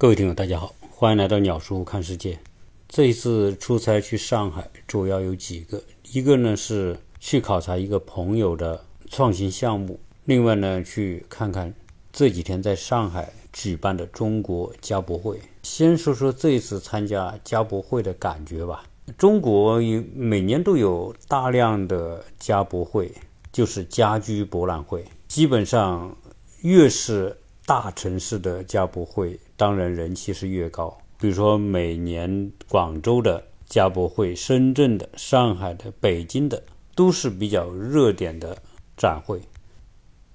各位听友，大家好，欢迎来到鸟叔看世界。这一次出差去上海，主要有几个，一个呢是去考察一个朋友的创新项目，另外呢去看看这几天在上海举办的中国家博会。先说说这一次参加家博会的感觉吧。中国有每年都有大量的家博会，就是家居博览会，基本上越是大城市的家博会。当然，人气是越高。比如说，每年广州的家博会、深圳的、上海的、北京的，都是比较热点的展会。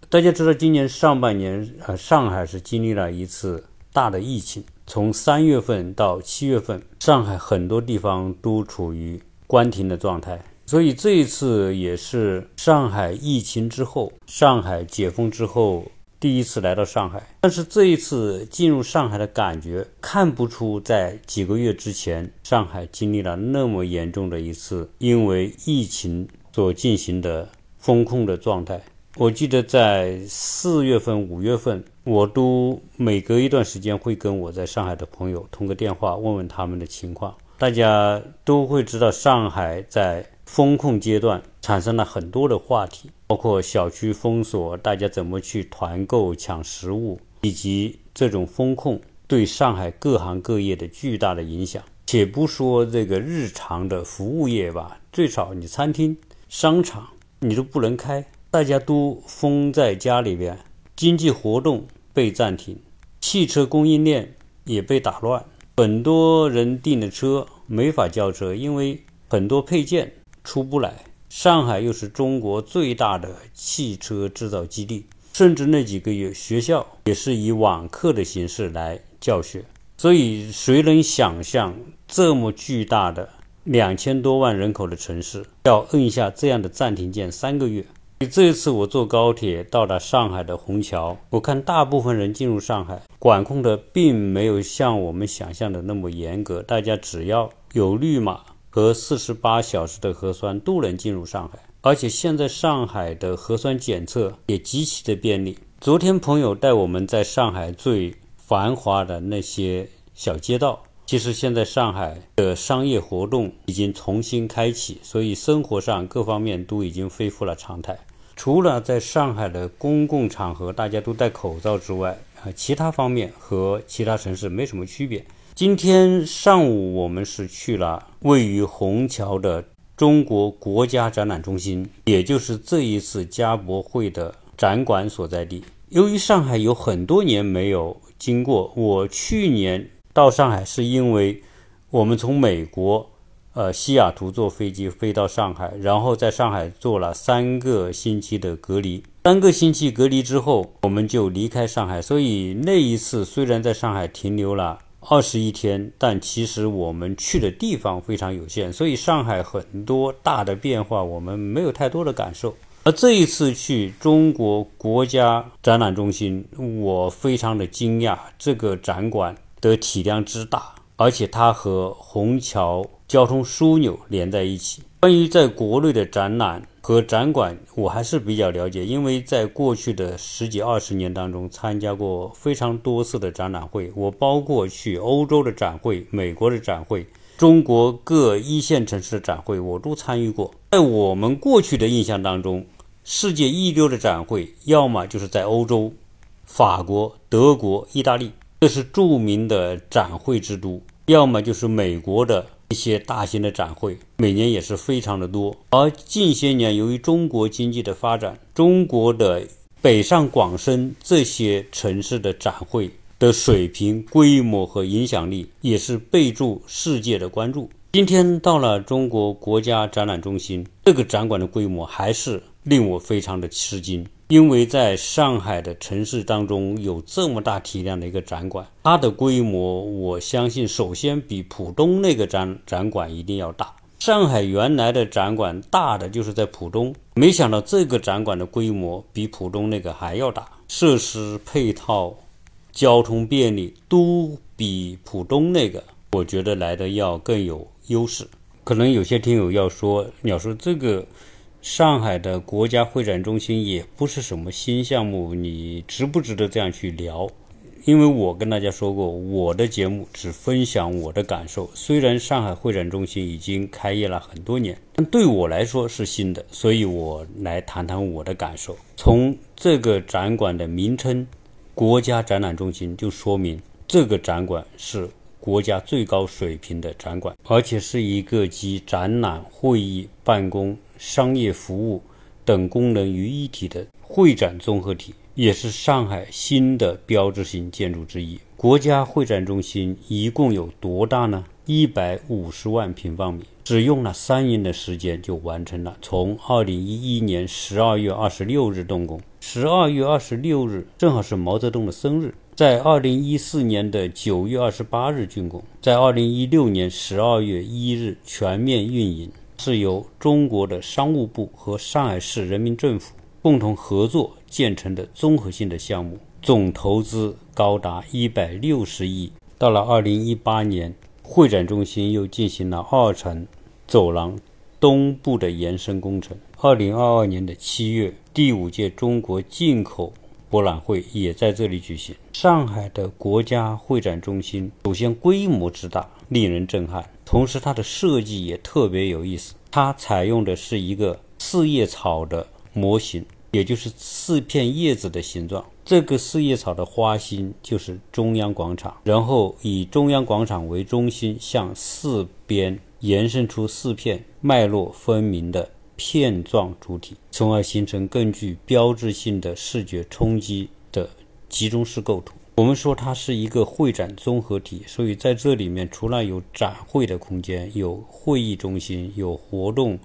大家知道，今年上半年，呃，上海是经历了一次大的疫情，从三月份到七月份，上海很多地方都处于关停的状态。所以这一次也是上海疫情之后，上海解封之后。第一次来到上海，但是这一次进入上海的感觉，看不出在几个月之前，上海经历了那么严重的一次因为疫情所进行的风控的状态。我记得在四月份、五月份，我都每隔一段时间会跟我在上海的朋友通个电话，问问他们的情况。大家都会知道，上海在风控阶段产生了很多的话题。包括小区封锁，大家怎么去团购抢食物，以及这种风控对上海各行各业的巨大的影响。且不说这个日常的服务业吧，最少你餐厅、商场你都不能开，大家都封在家里边，经济活动被暂停，汽车供应链也被打乱，很多人订的车没法交车，因为很多配件出不来。上海又是中国最大的汽车制造基地，甚至那几个月学校也是以网课的形式来教学，所以谁能想象这么巨大的两千多万人口的城市要摁下这样的暂停键三个月？这一次我坐高铁到达上海的虹桥，我看大部分人进入上海管控的并没有像我们想象的那么严格，大家只要有绿码。和四十八小时的核酸都能进入上海，而且现在上海的核酸检测也极其的便利。昨天朋友带我们在上海最繁华的那些小街道，其实现在上海的商业活动已经重新开启，所以生活上各方面都已经恢复了常态。除了在上海的公共场合大家都戴口罩之外，啊，其他方面和其他城市没什么区别。今天上午，我们是去了位于虹桥的中国国家展览中心，也就是这一次家博会的展馆所在地。由于上海有很多年没有经过，我去年到上海是因为我们从美国，呃西雅图坐飞机飞到上海，然后在上海做了三个星期的隔离。三个星期隔离之后，我们就离开上海，所以那一次虽然在上海停留了。二十一天，但其实我们去的地方非常有限，所以上海很多大的变化我们没有太多的感受。而这一次去中国国家展览中心，我非常的惊讶，这个展馆的体量之大，而且它和虹桥交通枢纽连在一起。关于在国内的展览。和展馆我还是比较了解，因为在过去的十几二十年当中，参加过非常多次的展览会。我包括去欧洲的展会、美国的展会、中国各一线城市的展会，我都参与过。在我们过去的印象当中，世界一流的展会，要么就是在欧洲、法国、德国、意大利，这是著名的展会之都；要么就是美国的。一些大型的展会每年也是非常的多，而近些年由于中国经济的发展，中国的北上广深这些城市的展会的水平、规模和影响力也是备注世界的关注。今天到了中国国家展览中心，这个展馆的规模还是令我非常的吃惊。因为在上海的城市当中有这么大体量的一个展馆，它的规模，我相信首先比浦东那个展展馆一定要大。上海原来的展馆大的就是在浦东，没想到这个展馆的规模比浦东那个还要大，设施配套、交通便利都比浦东那个，我觉得来的要更有优势。可能有些听友要说，要说这个。上海的国家会展中心也不是什么新项目，你值不值得这样去聊？因为我跟大家说过，我的节目只分享我的感受。虽然上海会展中心已经开业了很多年，但对我来说是新的，所以我来谈谈我的感受。从这个展馆的名称“国家展览中心”就说明，这个展馆是国家最高水平的展馆，而且是一个集展览、会议、办公、商业服务等功能于一体的会展综合体。也是上海新的标志性建筑之一。国家会展中心一共有多大呢？一百五十万平方米，只用了三年的时间就完成了。从二零一一年十二月二十六日动工，十二月二十六日正好是毛泽东的生日，在二零一四年的九月二十八日竣工，在二零一六年十二月一日全面运营，是由中国的商务部和上海市人民政府共同合作。建成的综合性的项目，总投资高达一百六十亿。到了二零一八年，会展中心又进行了二层走廊东部的延伸工程。二零二二年的七月，第五届中国进口博览会也在这里举行。上海的国家会展中心，首先规模之大令人震撼，同时它的设计也特别有意思。它采用的是一个四叶草的模型。也就是四片叶子的形状，这个四叶草的花心就是中央广场，然后以中央广场为中心，向四边延伸出四片脉络分明的片状主体，从而形成更具标志性的视觉冲击的集中式构图。我们说它是一个会展综合体，所以在这里面除了有展会的空间，有会议中心，有活动、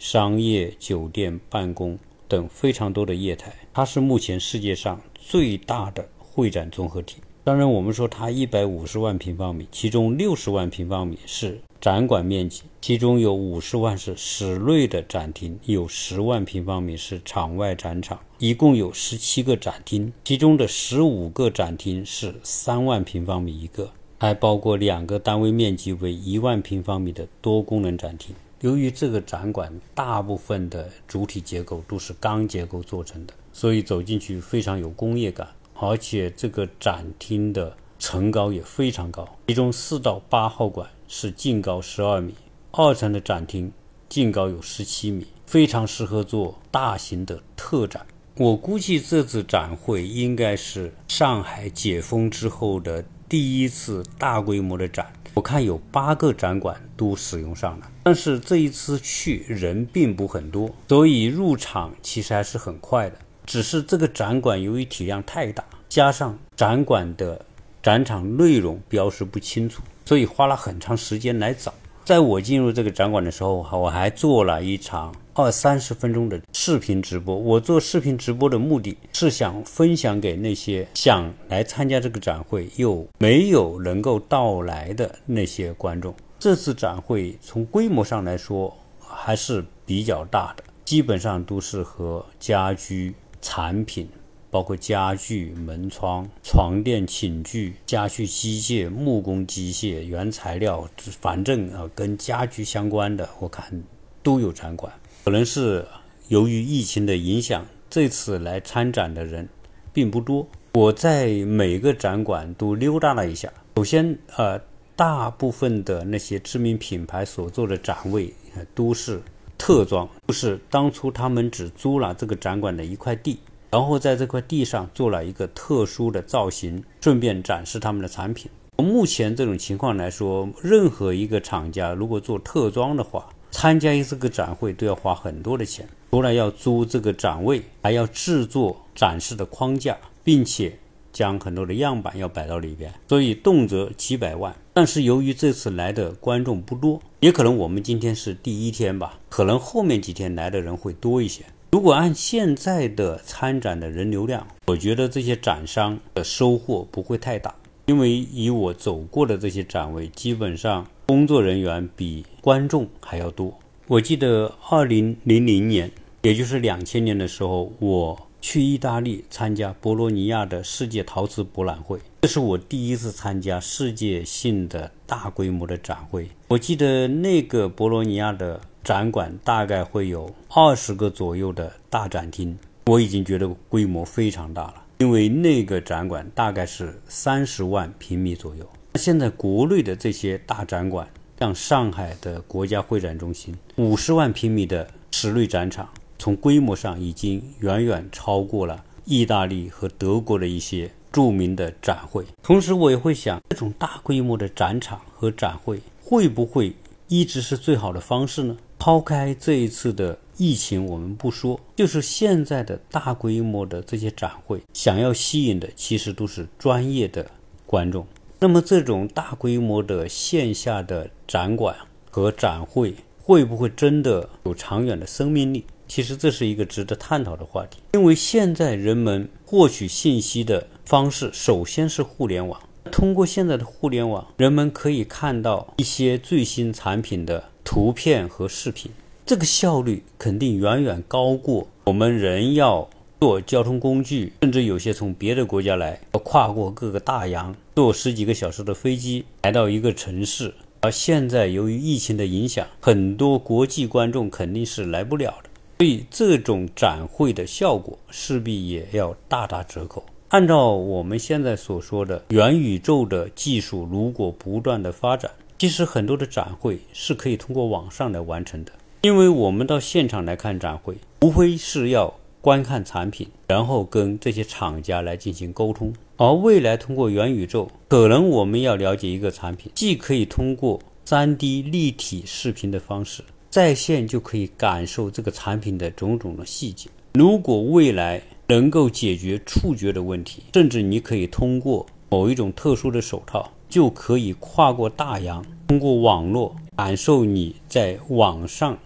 商业、酒店、办公。等非常多的业态，它是目前世界上最大的会展综合体。当然，我们说它一百五十万平方米，其中六十万平方米是展馆面积，其中有五十万是室内的展厅，有十万平方米是场外展场，一共有十七个展厅，其中的十五个展厅是三万平方米一个，还包括两个单位面积为一万平方米的多功能展厅。由于这个展馆大部分的主体结构都是钢结构做成的，所以走进去非常有工业感，而且这个展厅的层高也非常高，其中四到八号馆是净高十二米，二层的展厅净高有十七米，非常适合做大型的特展。我估计这次展会应该是上海解封之后的第一次大规模的展。我看有八个展馆都使用上了，但是这一次去人并不很多，所以入场其实还是很快的。只是这个展馆由于体量太大，加上展馆的展场内容标识不清楚，所以花了很长时间来找。在我进入这个展馆的时候，我还做了一场二三十分钟的视频直播。我做视频直播的目的是想分享给那些想来参加这个展会又没有能够到来的那些观众。这次展会从规模上来说还是比较大的，基本上都是和家居产品。包括家具、门窗、床垫、寝具、家具机械、木工机械、原材料，反正啊，跟家居相关的，我看都有展馆。可能是由于疫情的影响，这次来参展的人并不多。我在每个展馆都溜达了一下。首先，呃，大部分的那些知名品牌所做的展位都是特装，就是当初他们只租了这个展馆的一块地。然后在这块地上做了一个特殊的造型，顺便展示他们的产品。目前这种情况来说，任何一个厂家如果做特装的话，参加一次个展会都要花很多的钱，除了要租这个展位，还要制作展示的框架，并且将很多的样板要摆到里边，所以动辄几百万。但是由于这次来的观众不多，也可能我们今天是第一天吧，可能后面几天来的人会多一些。如果按现在的参展的人流量，我觉得这些展商的收获不会太大，因为以我走过的这些展位，基本上工作人员比观众还要多。我记得二零零零年，也就是两千年的时候，我去意大利参加博洛尼亚的世界陶瓷博览会，这是我第一次参加世界性的大规模的展会。我记得那个博洛尼亚的。展馆大概会有二十个左右的大展厅，我已经觉得规模非常大了。因为那个展馆大概是三十万平米左右。现在国内的这些大展馆，像上海的国家会展中心，五十万平米的室内展场，从规模上已经远远超过了意大利和德国的一些著名的展会。同时，我也会想，这种大规模的展场和展会会不会一直是最好的方式呢？抛开这一次的疫情，我们不说，就是现在的大规模的这些展会，想要吸引的其实都是专业的观众。那么，这种大规模的线下的展馆和展会，会不会真的有长远的生命力？其实这是一个值得探讨的话题。因为现在人们获取信息的方式，首先是互联网。通过现在的互联网，人们可以看到一些最新产品的。图片和视频，这个效率肯定远远高过我们人要坐交通工具，甚至有些从别的国家来，要跨过各个大洋，坐十几个小时的飞机来到一个城市。而现在由于疫情的影响，很多国际观众肯定是来不了的，所以这种展会的效果势必也要大打折扣。按照我们现在所说的元宇宙的技术，如果不断的发展。其实很多的展会是可以通过网上来完成的，因为我们到现场来看展会，无非是要观看产品，然后跟这些厂家来进行沟通。而未来通过元宇宙，可能我们要了解一个产品，既可以通过 3D 立体视频的方式在线，就可以感受这个产品的种种的细节。如果未来能够解决触觉的问题，甚至你可以通过某一种特殊的手套。就可以跨过大洋，通过网络感受你在网上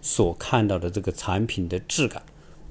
所看到的这个产品的质感、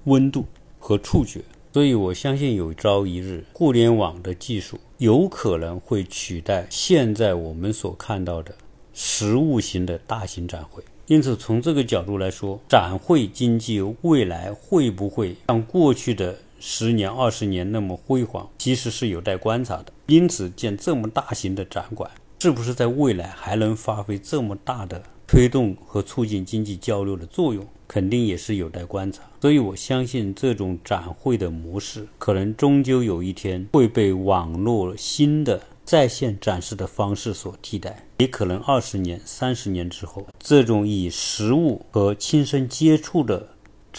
温度和触觉。所以我相信有朝一日，互联网的技术有可能会取代现在我们所看到的实物型的大型展会。因此，从这个角度来说，展会经济未来会不会像过去的？十年、二十年那么辉煌，其实是有待观察的。因此，建这么大型的展馆，是不是在未来还能发挥这么大的推动和促进经济交流的作用，肯定也是有待观察。所以我相信，这种展会的模式，可能终究有一天会被网络新的在线展示的方式所替代，也可能二十年、三十年之后，这种以实物和亲身接触的。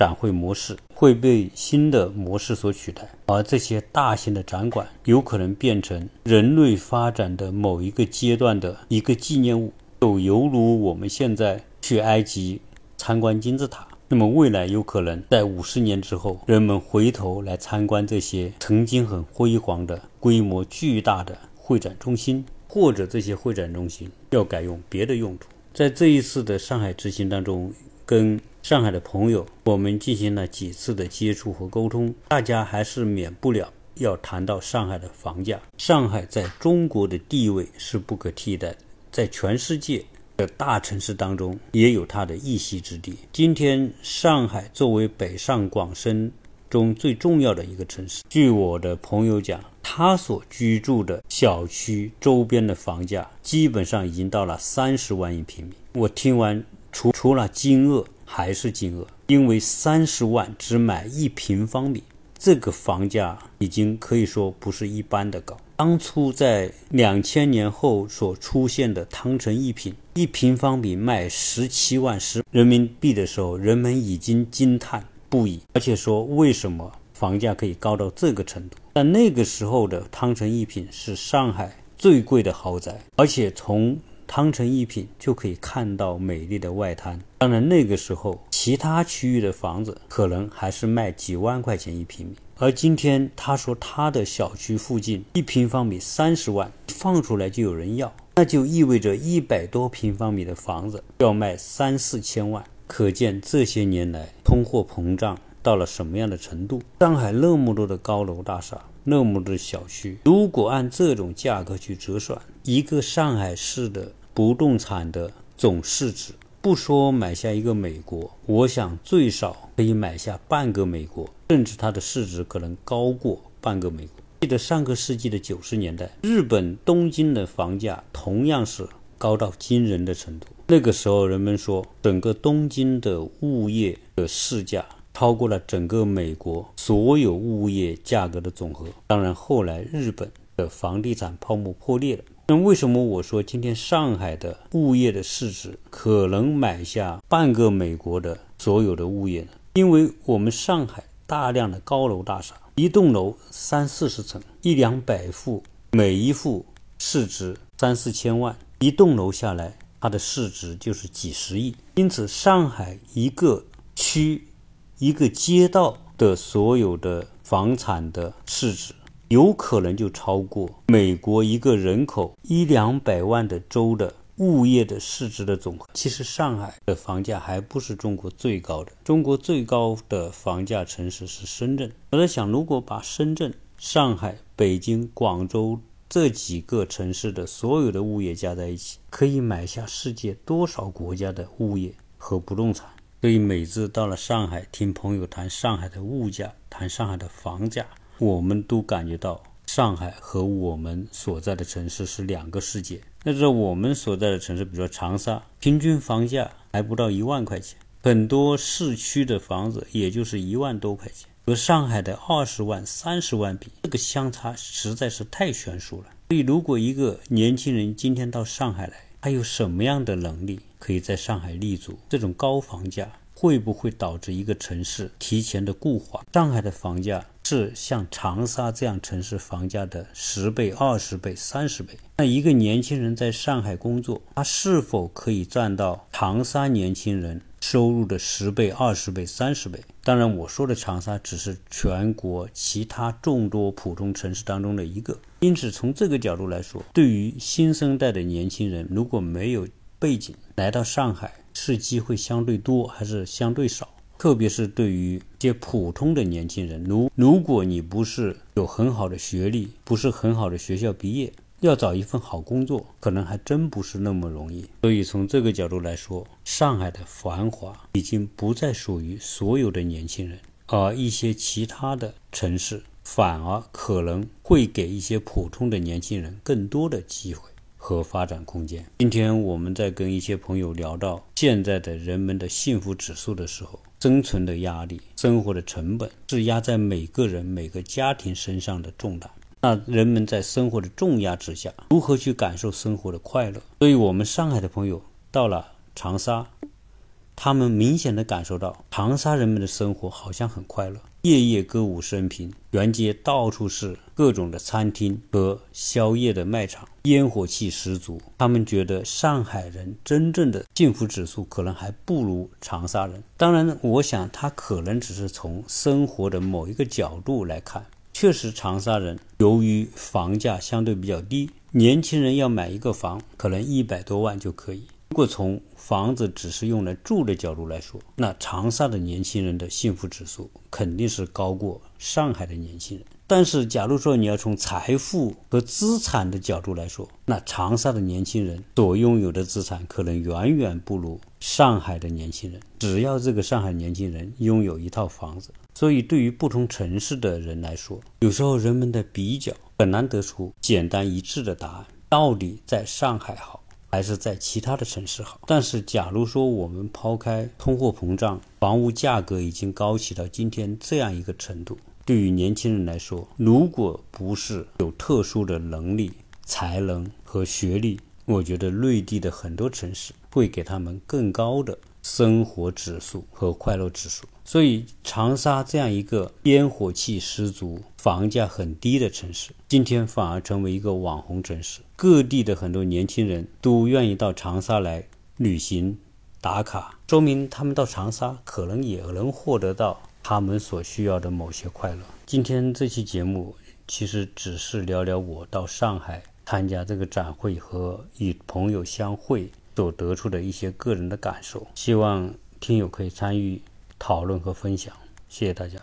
展会模式会被新的模式所取代，而这些大型的展馆有可能变成人类发展的某一个阶段的一个纪念物，就犹如我们现在去埃及参观金字塔。那么未来有可能在五十年之后，人们回头来参观这些曾经很辉煌的、规模巨大的会展中心，或者这些会展中心要改用别的用途。在这一次的上海之行当中，跟上海的朋友，我们进行了几次的接触和沟通，大家还是免不了要谈到上海的房价。上海在中国的地位是不可替代的，在全世界的大城市当中也有它的一席之地。今天，上海作为北上广深中最重要的一个城市，据我的朋友讲，他所居住的小区周边的房价基本上已经到了三十万一平米。我听完，除除了惊愕。还是金额，因为三十万只买一平方米，这个房价已经可以说不是一般的高。当初在两千年后所出现的汤臣一品，一平方米卖十七万十人民币的时候，人们已经惊叹不已，而且说为什么房价可以高到这个程度？但那个时候的汤臣一品是上海最贵的豪宅，而且从汤臣一品就可以看到美丽的外滩。当然，那个时候其他区域的房子可能还是卖几万块钱一平米。而今天他说他的小区附近一平方米三十万，放出来就有人要，那就意味着一百多平方米的房子要卖三四千万。可见这些年来通货膨胀到了什么样的程度？上海那么多的高楼大厦。那么多小区，如果按这种价格去折算，一个上海市的。不动产的总市值，不说买下一个美国，我想最少可以买下半个美国，甚至它的市值可能高过半个美国。记得上个世纪的九十年代，日本东京的房价同样是高到惊人的程度。那个时候，人们说整个东京的物业的市价超过了整个美国所有物业价格的总和。当然，后来日本的房地产泡沫破裂了。那为什么我说今天上海的物业的市值可能买下半个美国的所有的物业呢？因为我们上海大量的高楼大厦，一栋楼三四十层，一两百户，每一户市值三四千万，一栋楼下来，它的市值就是几十亿。因此，上海一个区、一个街道的所有的房产的市值。有可能就超过美国一个人口一两百万的州的物业的市值的总和。其实上海的房价还不是中国最高的，中国最高的房价城市是深圳。我在想，如果把深圳、上海、北京、广州这几个城市的所有的物业加在一起，可以买下世界多少国家的物业和不动产？所以每次到了上海，听朋友谈上海的物价，谈上海的房价。我们都感觉到上海和我们所在的城市是两个世界。那是我们所在的城市，比如说长沙，平均房价还不到一万块钱，很多市区的房子也就是一万多块钱，和上海的二十万、三十万比，这个相差实在是太悬殊了。所以，如果一个年轻人今天到上海来，他有什么样的能力可以在上海立足？这种高房价会不会导致一个城市提前的固化？上海的房价。是像长沙这样城市房价的十倍、二十倍、三十倍。那一个年轻人在上海工作，他是否可以赚到长沙年轻人收入的十倍、二十倍、三十倍？当然，我说的长沙只是全国其他众多普通城市当中的一个。因此，从这个角度来说，对于新生代的年轻人，如果没有背景来到上海，是机会相对多还是相对少？特别是对于一些普通的年轻人，如如果你不是有很好的学历，不是很好的学校毕业，要找一份好工作，可能还真不是那么容易。所以从这个角度来说，上海的繁华已经不再属于所有的年轻人，而一些其他的城市反而可能会给一些普通的年轻人更多的机会和发展空间。今天我们在跟一些朋友聊到现在的人们的幸福指数的时候，生存的压力、生活的成本是压在每个人、每个家庭身上的重担。那人们在生活的重压之下，如何去感受生活的快乐？所以，我们上海的朋友到了长沙。他们明显的感受到，长沙人们的生活好像很快乐，夜夜歌舞升平，沿街到处是各种的餐厅和宵夜的卖场，烟火气十足。他们觉得上海人真正的幸福指数可能还不如长沙人。当然，我想他可能只是从生活的某一个角度来看，确实长沙人由于房价相对比较低，年轻人要买一个房，可能一百多万就可以。如果从房子只是用来住的角度来说，那长沙的年轻人的幸福指数肯定是高过上海的年轻人。但是，假如说你要从财富和资产的角度来说，那长沙的年轻人所拥有的资产可能远远不如上海的年轻人。只要这个上海年轻人拥有一套房子，所以对于不同城市的人来说，有时候人们的比较很难得出简单一致的答案。到底在上海好？还是在其他的城市好，但是假如说我们抛开通货膨胀，房屋价格已经高起到今天这样一个程度，对于年轻人来说，如果不是有特殊的能力、才能和学历，我觉得内地的很多城市会给他们更高的。生活指数和快乐指数，所以长沙这样一个烟火气十足、房价很低的城市，今天反而成为一个网红城市。各地的很多年轻人都愿意到长沙来旅行打卡，说明他们到长沙可能也能获得到他们所需要的某些快乐。今天这期节目其实只是聊聊我到上海参加这个展会和与朋友相会。所得出的一些个人的感受，希望听友可以参与讨论和分享。谢谢大家。